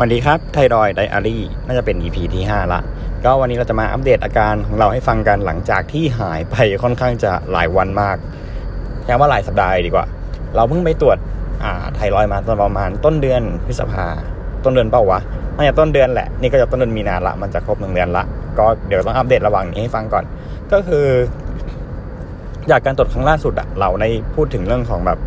วันดีครับไทรอยไดอารี่น่าจะเป็น EP ที่ 5 ละ ก็วันนี้เราจะมาอัปเดตอาการของเราให้ฟังกันหลังจากที่หายไปค่อนข้างจะหลายวันมากแค่ว่าหลายสัปดาห์ดีกว่า เราเพิ่งไปตรวจอ่าไทรอยมาตอนประมาณต้นเดือนพฤษภาต้นเดือนเปล่าวะน่าจะต้นเดือนแหละ นี่ก็จะต้นเดือนมีนาละ มันจะครบหนึ่งเดือนละ ก็เดี๋ยวต้องอัปเดตระหว่างนี้ให้ฟังก่อน ก็คือ จากการตรวจครั้งล่าสุดอะเราได้พูดถึงเรื่องของแบบ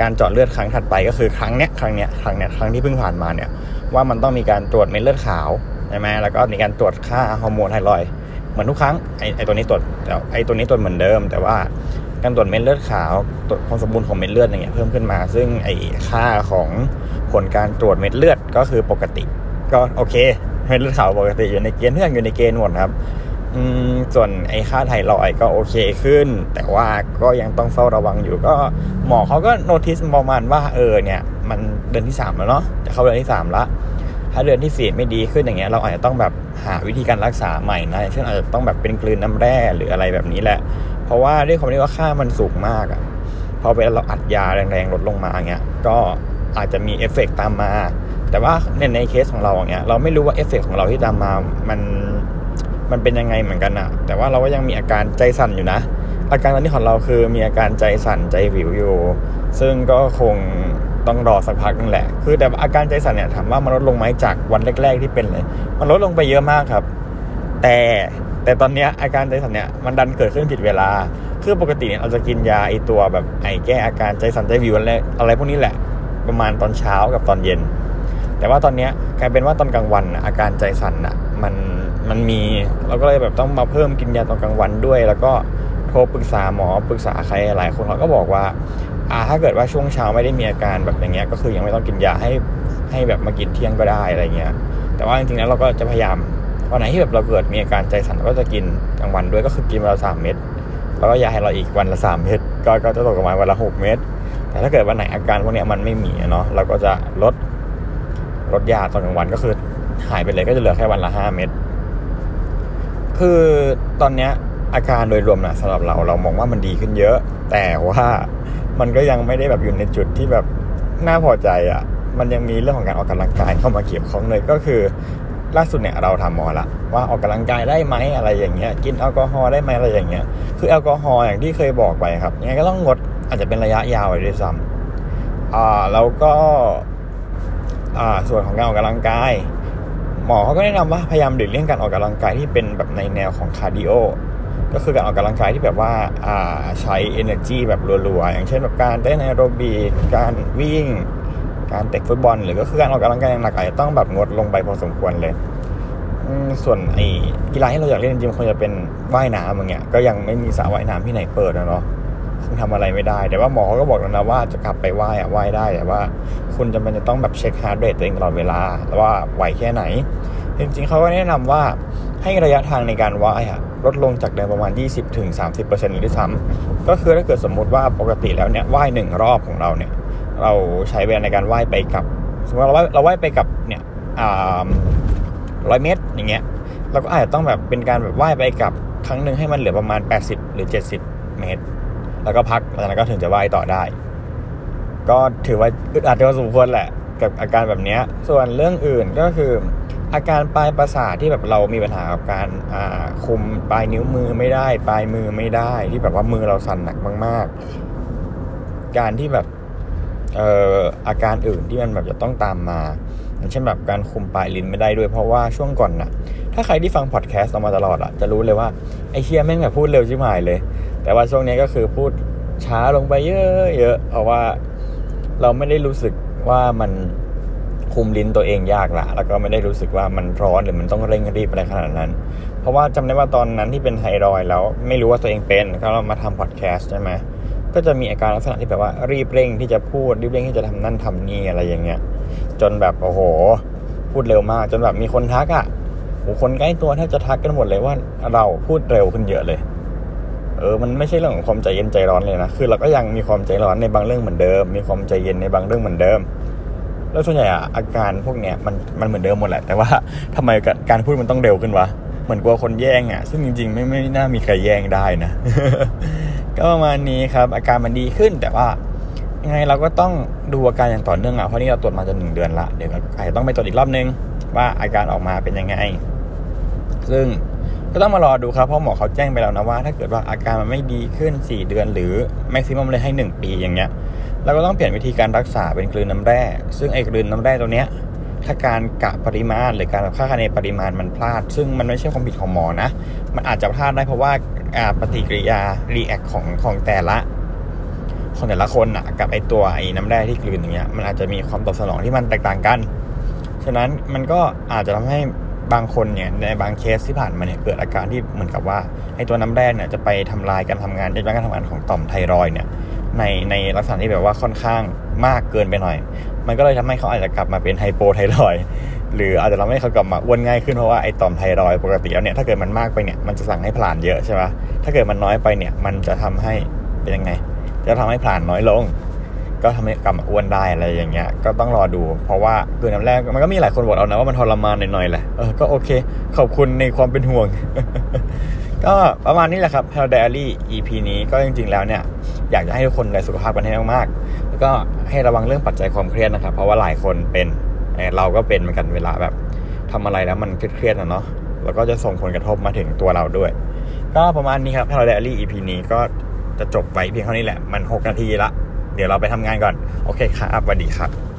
การเจาะเลือดครั้งถัดไปก็คือครั้งเนี้ยครั้งเนี้ยครั้งเนี้ยครั้งที่เพิ่งผ่านมาเนี่ยว่ามันต้องมีการตรวจเม็ดเลือดขาวใช่ไหมแล้วก็มีการตรวจค่าฮอร์โมนไทรอยเหมือนทุกครั้งไอไอตัวนี้ตรวจแต่ไอตัวนี้ตรวจเหมือนเดิม แต่ว่าการตรวจเม็ดเลือดขาวตรวจความสมบูรณ์ของเม็ดเลือดอย่างเงี้ยเพิ่มขึ้นมา ซึ่งไอค่าของผลการตรวจเม็ดเลือดก็คือปกติ ก็โอเคเม็ดเลือดขาวปกติอยู่ในเกณฑ์เพื่อนอยู่ในเกณฑ์หมดครับ ส่วนไอ้ค่าไทรอยก็โอเคขึ้น แต่ว่าก็ยังต้องเฝ้าระวังอยู่ก็หมอเขาก็ notice ประมาณว่าเออเนี่ย มันเดือนที่สามแล้วเนาะจะเข้าเดือนที่สามละถ้าเดือนที่สี่ไม่ดีขึ้นอย่างเงี้ยเราอาจจะต้องแบบหาวิธีการรักษาใหม่นะเช่นอาจจะต้องแบบเป็นกลืนน้ำแร่หรืออะไรแบบนี้แหละ เพราะว่าด้วยความที่ว่าค่ามันสูงมากอ่ะพอเวลาเราอัดยาแรงๆลดลงมาเงี้ยก็อาจจะมีเอฟเฟกตามมา แต่ว่าในในเคสของเราอย่างเงี้ยเราไม่รู้ว่าเอฟเฟกของเราที่ตามมามัน มันเป็นยังไงเหมือนกันอะแต่ว่าเราก็ยังมีอาการใจสั่นอยู่นะ อาการตอนนี้ของเราคือมีอาการใจสั่นใจวิวอยู่ ซึ่งก็คงต้องรอสักพักนึงแหละ คือแต่อาการใจสั่นเนี่ยถามว่ามันลดลงไหมจากวันแรก ๆ ที่เป็นเลย มันลดลงไปเยอะมากครับ แต่แต่ตอนนี้อาการใจสั่นเนี่ยมันดันเกิดขึ้นผิดเวลา คือปกติเนี่ยเราจะกินยาไอตัวแบบไอแก้อาการใจสั่นใจวิวอะไรอะไรพวกนี้แหละ ประมาณตอนเช้ากับตอนเย็น แต่ว่าตอนนี้กลายเป็นว่าตอนกลางวันอาการใจสั่นอะมัน มันมีเราก็เลยแบบต้องมาเพิ่มกินยาตอนกลางวันด้วย แล้วก็โทรปรึกษาหมอปรึกษาใครหลายคนเขาก็บอกว่าอ่าถ้าเกิดว่าช่วงเช้าไม่ได้มีอาการแบบอย่างเงี้ยก็คือยังไม่ต้องกินยาให้ให้แบบมากินเที่ยงก็ได้อะไรเงี้ย แต่ว่าจริงๆแล้วเราก็จะพยายามวันไหนที่แบบเราเกิดมีอาการใจสั่นเราก็จะกินกลางวันด้วยก็คือกินวันละสามเม็ดแล้วก็ยาให้เราอีกวันละสามเม็ดก็ก็จะตกประมาณวันละหกเม็ดแต่ถ้าเกิดวันไหนอาการพวกนี้มันไม่มีเนาะเราก็จะลดลดยาตอนกลางวันก็คือหายไปเลยก็จะเหลือแค่วันละห้าเม็ด คือตอนเนี้ยอาการโดยรวมนะสำหรับเราเรามองว่ามันดีขึ้นเยอะ แต่ว่ามันก็ยังไม่ได้แบบอยู่ในจุดที่แบบน่าพอใจอะ่ะ มันยังมีเรื่องของการออกกำลังกายเข้ามาเกี่ยวข้องเลยก็คือ ล่าสุดเนี่ยเราทำหมอละว่าออกกำลังกายได้ไหมอะไรอย่างเงี้ยกินแอลกอฮอล์ได้ไหมอะไรอย่างเงี้ยคือแอลกอฮอล์อย่างที่เคยบอกไปครับยังไงก็ต้องงดอาจจะเป็นระยะยาวเลยด้วยซ้ำอ่าแล้วก็อ่าส่วนของการออกกำลังกาย หมอเขาก็แนะนำว่าพยายามหลีกเลี่ยงการออกกำลังกายที่เป็นแบบในแนวของ cardio ก็คือการออกกำลังกายที่แบบว่าอ่าใช้ energy แบบรัวๆ อย่างเช่นแบบการเต้นแอโรบิกการวิ่ง การเตะฟุตบอล หรือก็คือการออกกำลังกายหนักอาจจะต้องแบบงดลงไปพอสมควรเลยส่วนไอ้กีฬาที่เราอยากเล่นจริงๆควรจะเป็นว่ายน้ำอย่างเงี้ยก็ยังไม่มีสระว่ายน้ำที่ไหนเปิดนะเนาะ ซึ่งทำอะไรไม่ได้ แต่ว่าหมอก็บอกแล้วนะว่าจะกลับไปว่ายอะว่ายได้ แต่ว่า คุณจะเป็นจะต้องแบบเช็คฮาร์ดเรทตัวเองตลอดเวลาแล้วว่าไหวแค่ไหน จริงๆเขาก็แนะนำว่าให้ระยะทางในการว่ายอะลดลงจากเดิมประมาณ 20-30%ถึงหรือซ้ำก็คือถ้าเกิดสมมุติว่าปกติแล้วเนี่ยว่ายหนึ่งรอบของเราเนี่ย เราใช้เวลาในการว่ายไปกับ สมมติเราว่ายเราว่ายไปกับเนี่ยร้อยเมตรอย่างเงี้ยเราก็อาจจะต้องแบบเป็นการแบบว่ายไปกับครั้งหนึ่งให้มันเหลือประมาณ 80 หรือ 70 เมตร แล้วก็พักแล้วก็ถึงจะว่ายต่อได้ ก็ถือว่าอึดอัดพอสมควรแหละ กับอาการแบบนี้ส่วนเรื่องอื่นก็คืออาการปลายประสาทที่แบบเรามีปัญหากับการคุมปลายนิ้วมือไม่ได้ ปลายมือไม่ได้ ที่แบบว่ามือเราสั่นหนักมาก ๆ การที่แบบเอ่ออาการอื่นที่มันแบบจะต้องตามมาอย่างเช่นแบบการคุมปลายลิ้นไม่ได้ด้วยเพราะว่าช่วงก่อนนะ่ะ ถ้าใครที่ฟังพอดแคสต์เรามาตลอดอะจะรู้เลยว่าไอ้เชียแม่งแบบพูดเร็วชิบหายเลย แต่ว่าช่วงนี้ก็คือพูดช้าลงไปเยอะๆเพราะว่าเราไม่ได้รู้สึกว่ามันคุมลิ้นตัวเองยากละแล้วก็ไม่ได้รู้สึกว่ามันร้อนหรือมันต้องเร่งรีบอะไรขนาดนั้น เพราะว่าจำได้ว่าตอนนั้นที่เป็นไทรอยแล้ว ไม่รู้ว่าตัวเองเป็นก็เรามาทำพอดแคสต์ใช่ไหมก็จะมีอาการลักษณะที่แบบว่ารีบเร่งที่จะพูดรีบเร่งที่จะทำนั่นทำนี่อะไรอย่างเงี้ย จนแบบโอ้โห พูดเร็วมาก จนแบบมีคนทักอะ่ะโอ้คนใกล้ตัวแทบจะทักกันหมดเลยว่าเราพูดเร็วขึ้นเยอะเลย เออมันไม่ใช่เรื่องของความใจเย็นใจร้อนเลยนะคือเราก็ยังมีความใจร้อนในบางเรื่องเหมือนเดิม มีความใจเย็นในบางเรื่องเหมือนเดิม แล้วส่วนใหญ่อะอาการพวกเนี้ยมันมันเหมือนเดิมหมดแหละ แต่ว่าทำไมการพูดมันต้องเร็วขึ้นวะเหมือนกลัวคนแย่งอะซึ่งจริงๆไม่ไม่น่ามีใครแย่งได้นะ ก็ประมาณนี้ครับ อาการมันดีขึ้นแต่ว่ายังไงเราก็ต้องดูอาการอย่างต่อเนื่องอะเพราะนี่เราตรวจมาจนหนึ่งเดือนละเดี๋ยวอาจจะต้องไปตรวจอีกรอบนึงว่าอาการออกมาเป็นยังไง ซึ่ง ก็ต้องมารอดูครับเพราะหมอเขาแจ้งไปแล้วนะว่า ถ้าเกิดว่าอาการมันไม่ดีขึ้น 4 เดือน หรือแม็กซิมัมเลยให้ 1 ปีอย่างเงี้ยเราก็ต้องเปลี่ยนวิธีการรักษาเป็นกลืนน้าแร่ ซึ่งไอ้กลืนน้ำแร่ตัวเนี้ยถ้าการกะปริมาณหรือการคาดคะเนปริมาณมันพลาด ซึ่งมันไม่ใช่ความผิดของหมอนะ มันอาจจะพลาดได้เพราะว่าปฏิกิริยา react ของของแต่ละของแต่ละคนอะกับไอตัวไอ้น้ำแร่ที่กลืนอย่างเงี้ยมันอาจจะมีความตอบสนองที่มันแตกต่างกัน ฉะนั้นมันก็อาจจะทำให้ บางคนเนี่ยในบางเคสที่ผ่านมาเนี่ยเกิดอาการที่เหมือนกับว่าไอ้ตัวน้ำแร่เนี่ยจะไปทำลายการทำงานในการทำงานของต่อมไทรอยด์เนี่ยในในลักษณะที่แบบว่าค่อนข้างมากเกินไปหน่อย มันก็เลยทำให้เขาอาจจะกลับมาเป็นไฮโปไทรอยหรืออาจจะทำให้เขากลับมาอ้วนง่ายขึ้นเพราะว่าไอ้ต่อมไทรอยปกติแล้วเนี่ยถ้าเกิดมันมากไปเนี่ยมันจะสั่งให้ผลาญเยอะใช่ไหมถ้าเกิดมันน้อยไปเนี่ยมันจะทำให้เป็นยังไง จะทำให้ผลาญน้อยลง ก็ทำให้กลับมาอ้วนได้อะไรอย่างเงี้ย ก็ต้องรอดู เพราะว่าคือน้ำแรกมันก็มีหลายคนบอกเอานะว่ามันทรมานหน่อยๆแหละเออก็โอเค ขอบคุณในความเป็นห่วง ก็ประมาณนี้แหละครับ Health Diary EP นี้ก็จริง ๆ แล้วเนี่ย อยากจะให้ทุกคนดูแลสุขภาพกันให้มากๆแล้วก็ให้ระวังเรื่องปัจจัยความเครียดนะครับ เพราะว่าหลายคนเป็นเราก็เป็นเหมือนกันเวลาแบบทำอะไรแล้วมันเครียดๆนะเนาะแล้วก็จะส่งผลกระทบมาถึงตัวเราด้วย ก็ประมาณนี้ครับ Health Diary EP นี้ก็จะจบไปเพียงเท่านี้แหละ มัน 6 นาทีละ เดี๋ยวเราไปทำงานก่อน โอเคครับสวัสดีครับ